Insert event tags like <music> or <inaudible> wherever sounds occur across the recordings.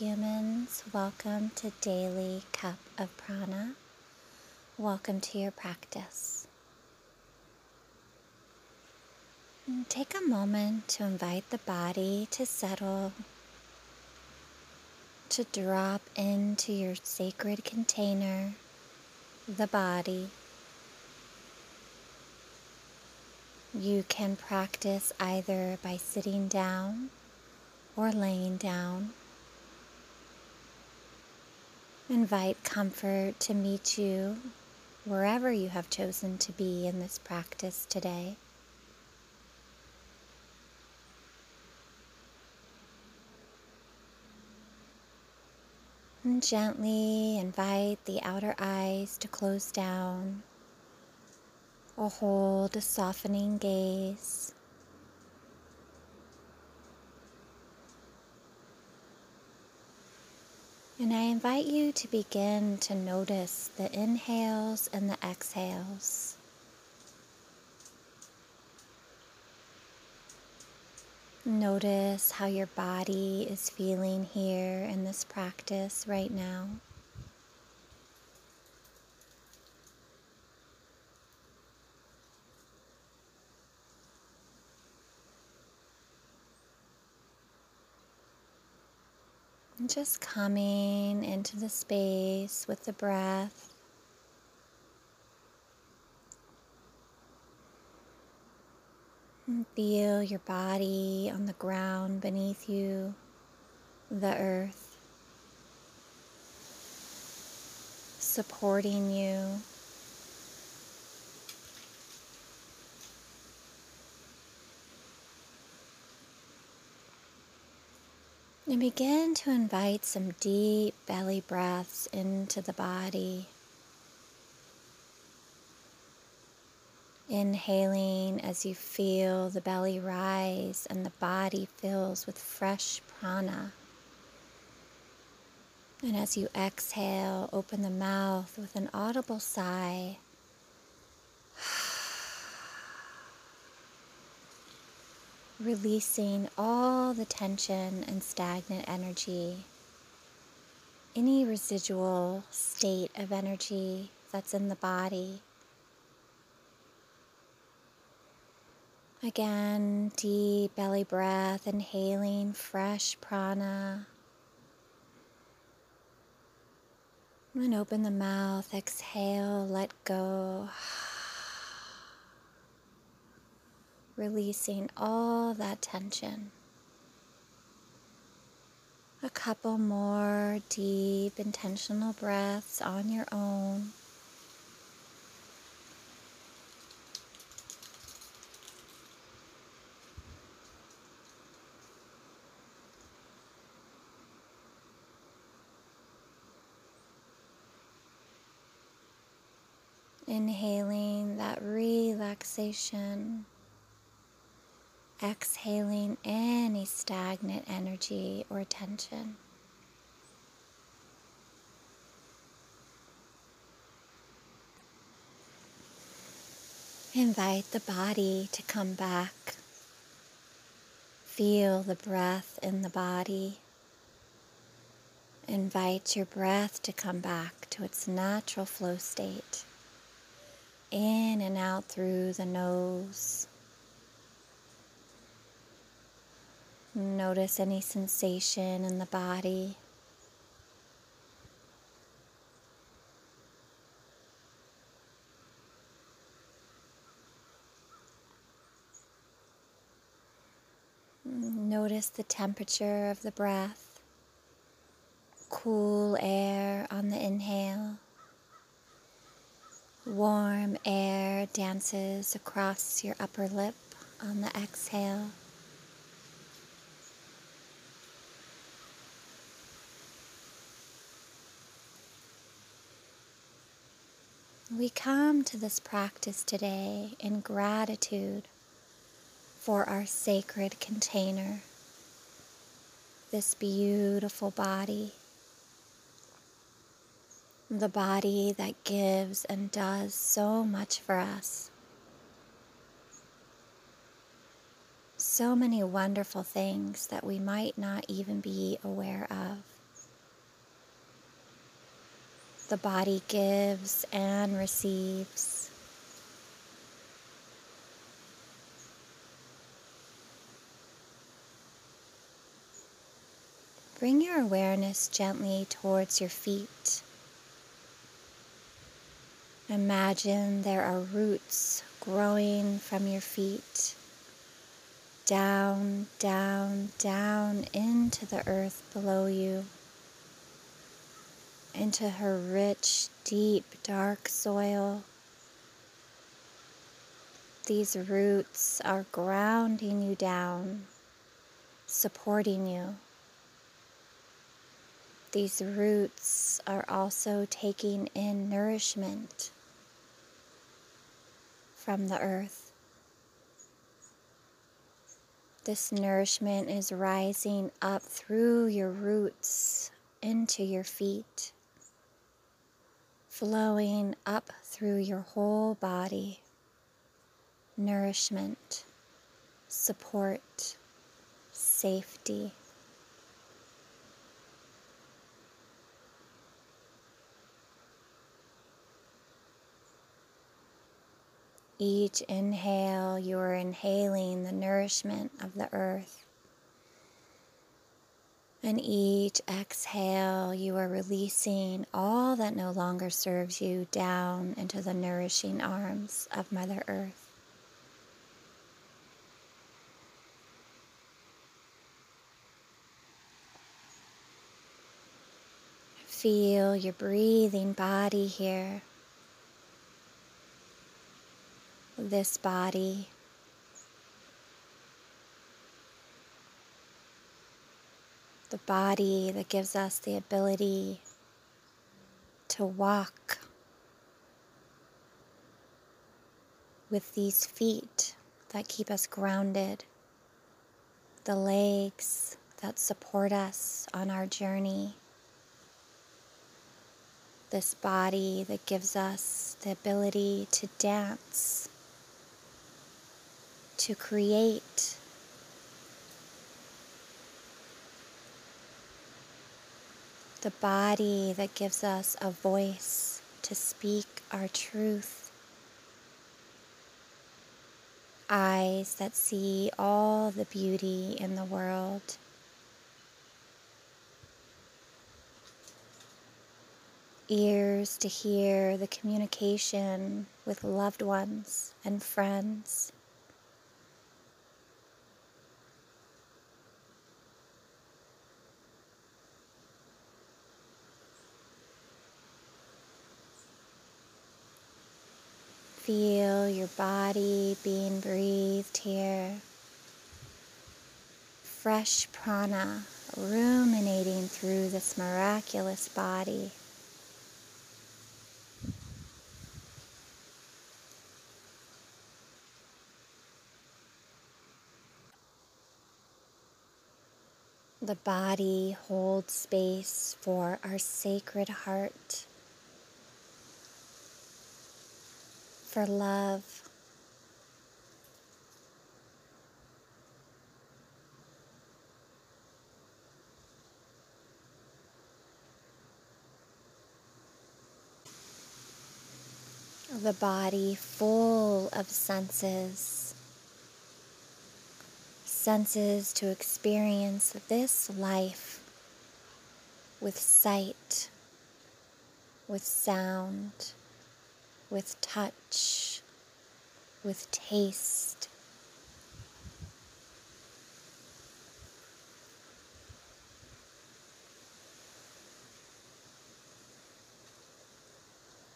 Humans. Welcome to Daily Cup of Prana. Welcome to your practice. And take a moment to invite the body to settle, to drop into your sacred container, the body. You can practice either by sitting down or laying down. Invite comfort to meet you wherever you have chosen to be in this practice today. And gently invite the outer eyes to close down or hold a softening gaze. And I invite you to begin to notice the inhales and the exhales. Notice how your body is feeling here in this practice right now. And just coming into the space with the breath. And feel your body on the ground beneath you, the earth, supporting you. And begin to invite some deep belly breaths into the body. Inhaling as you feel the belly rise and the body fills with fresh prana. And as you exhale, open the mouth with an audible sigh. Releasing all the tension and stagnant energy, any residual state of energy that's in the body. Again, deep belly breath, inhaling fresh prana. And open the mouth, exhale, let go. Releasing all that tension. A couple more deep, intentional breaths on your own. Inhaling that relaxation, exhaling any stagnant energy or tension. Invite the body to come back. Feel the breath in the body. Invite your breath to come back to its natural flow state in and out through the nose. Notice any sensation in the body. Notice the temperature of the breath, cool air on the inhale. Warm air dances across your upper lip on the exhale. We come to this practice today in gratitude for our sacred container, this beautiful body the body that gives and does so much for us. so many wonderful things that we might not even be aware of. The body gives and receives. Bring your awareness gently towards your feet. Imagine there are roots growing from your feet down, down, down into the earth below you, into her rich, deep, dark soil. These roots are grounding you down, supporting you. These roots are also taking in nourishment from the earth. This nourishment is rising up through your roots into your feet, flowing up through your whole body. Nourishment, support, safety. Each inhale, you are inhaling the nourishment of the earth. And each exhale, you are releasing all that no longer serves you down into the nourishing arms of Mother Earth. Feel your breathing body here. this body. The body that gives us the ability to walk with these feet that keep us grounded, the legs that support us on our journey, this body that gives us the ability to dance to create. The body that gives us a voice to speak our truth. Eyes that see all the beauty in the world. Ears to hear the communication with loved ones and friends. Feel your body being breathed here. Fresh prana ruminating through this miraculous body. The body holds space for our sacred heart. For love. The body full of senses, senses to experience this life with sight, with sound with touch, with taste.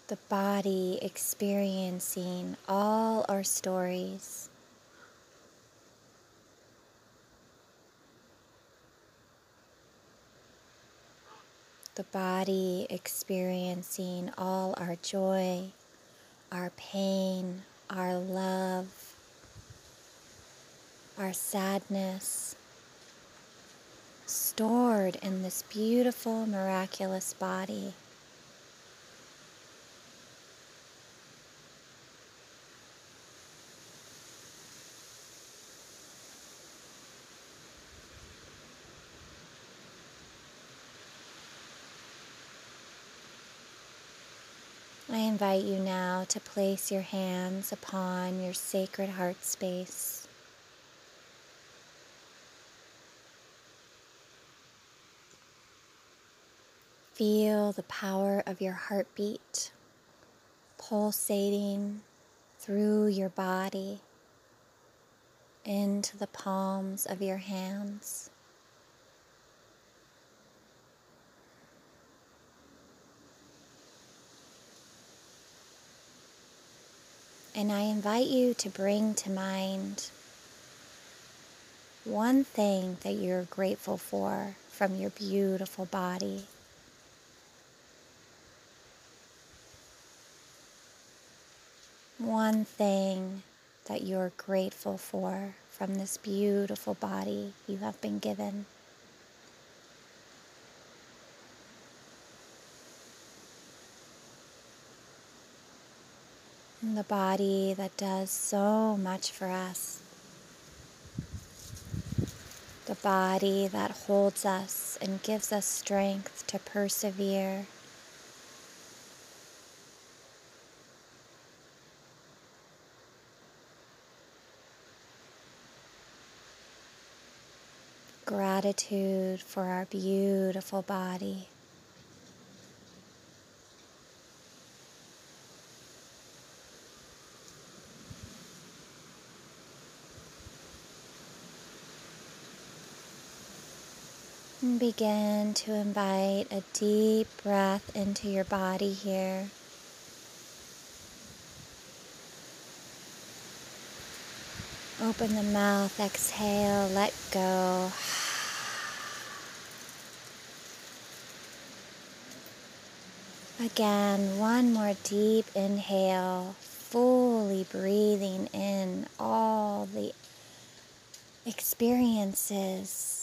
The body experiencing all our stories. the body experiencing all our joy, our pain, our love, our sadness, stored in this beautiful, miraculous body. I invite you now to place your hands upon your sacred heart space. Feel the power of your heartbeat pulsating through your body into the palms of your hands. And I invite you to bring to mind one thing that you're grateful for from your beautiful body. One thing that you're grateful for from this beautiful body you have been given. The body that does so much for us. The body that holds us and gives us strength to persevere. Gratitude for our beautiful body. Begin to invite a deep breath into your body here. Open the mouth, exhale, let go. Again, one more deep inhale, fully breathing in all the experiences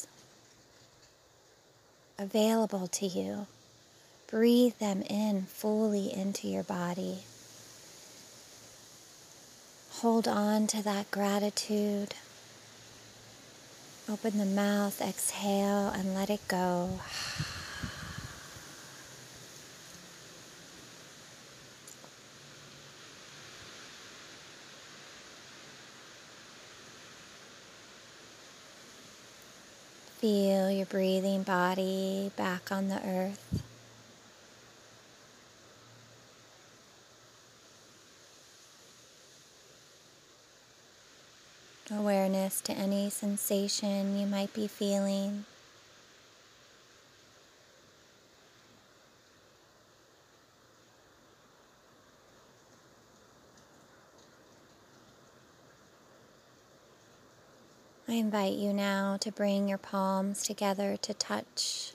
available to you. Breathe them in fully into your body. Hold on to that gratitude. Open the mouth, exhale, and let it go. <sighs> Feel your breathing body back on the earth. Awareness to any sensation you might be feeling. I invite you now to bring your palms together to touch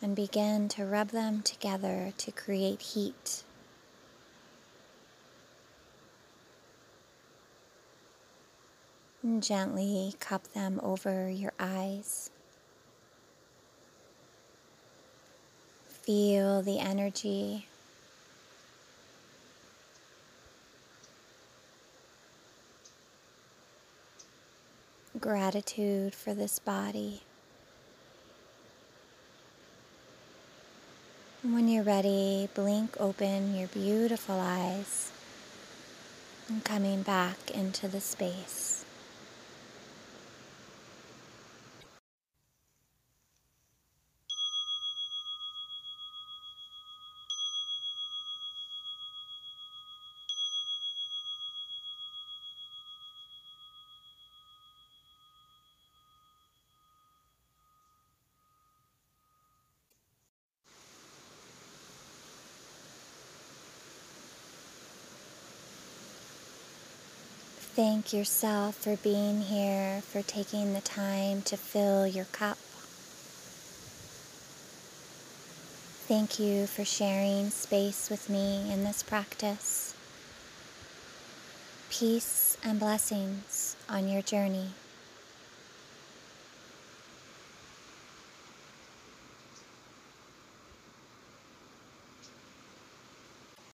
and begin to rub them together to create heat. And gently cup them over your eyes. Feel the energy gratitude for this body. when you're ready, blink open your beautiful eyes and coming back into the space. Thank yourself for being here, for taking the time to fill your cup. Thank you for sharing space with me in this practice. Peace and blessings on your journey.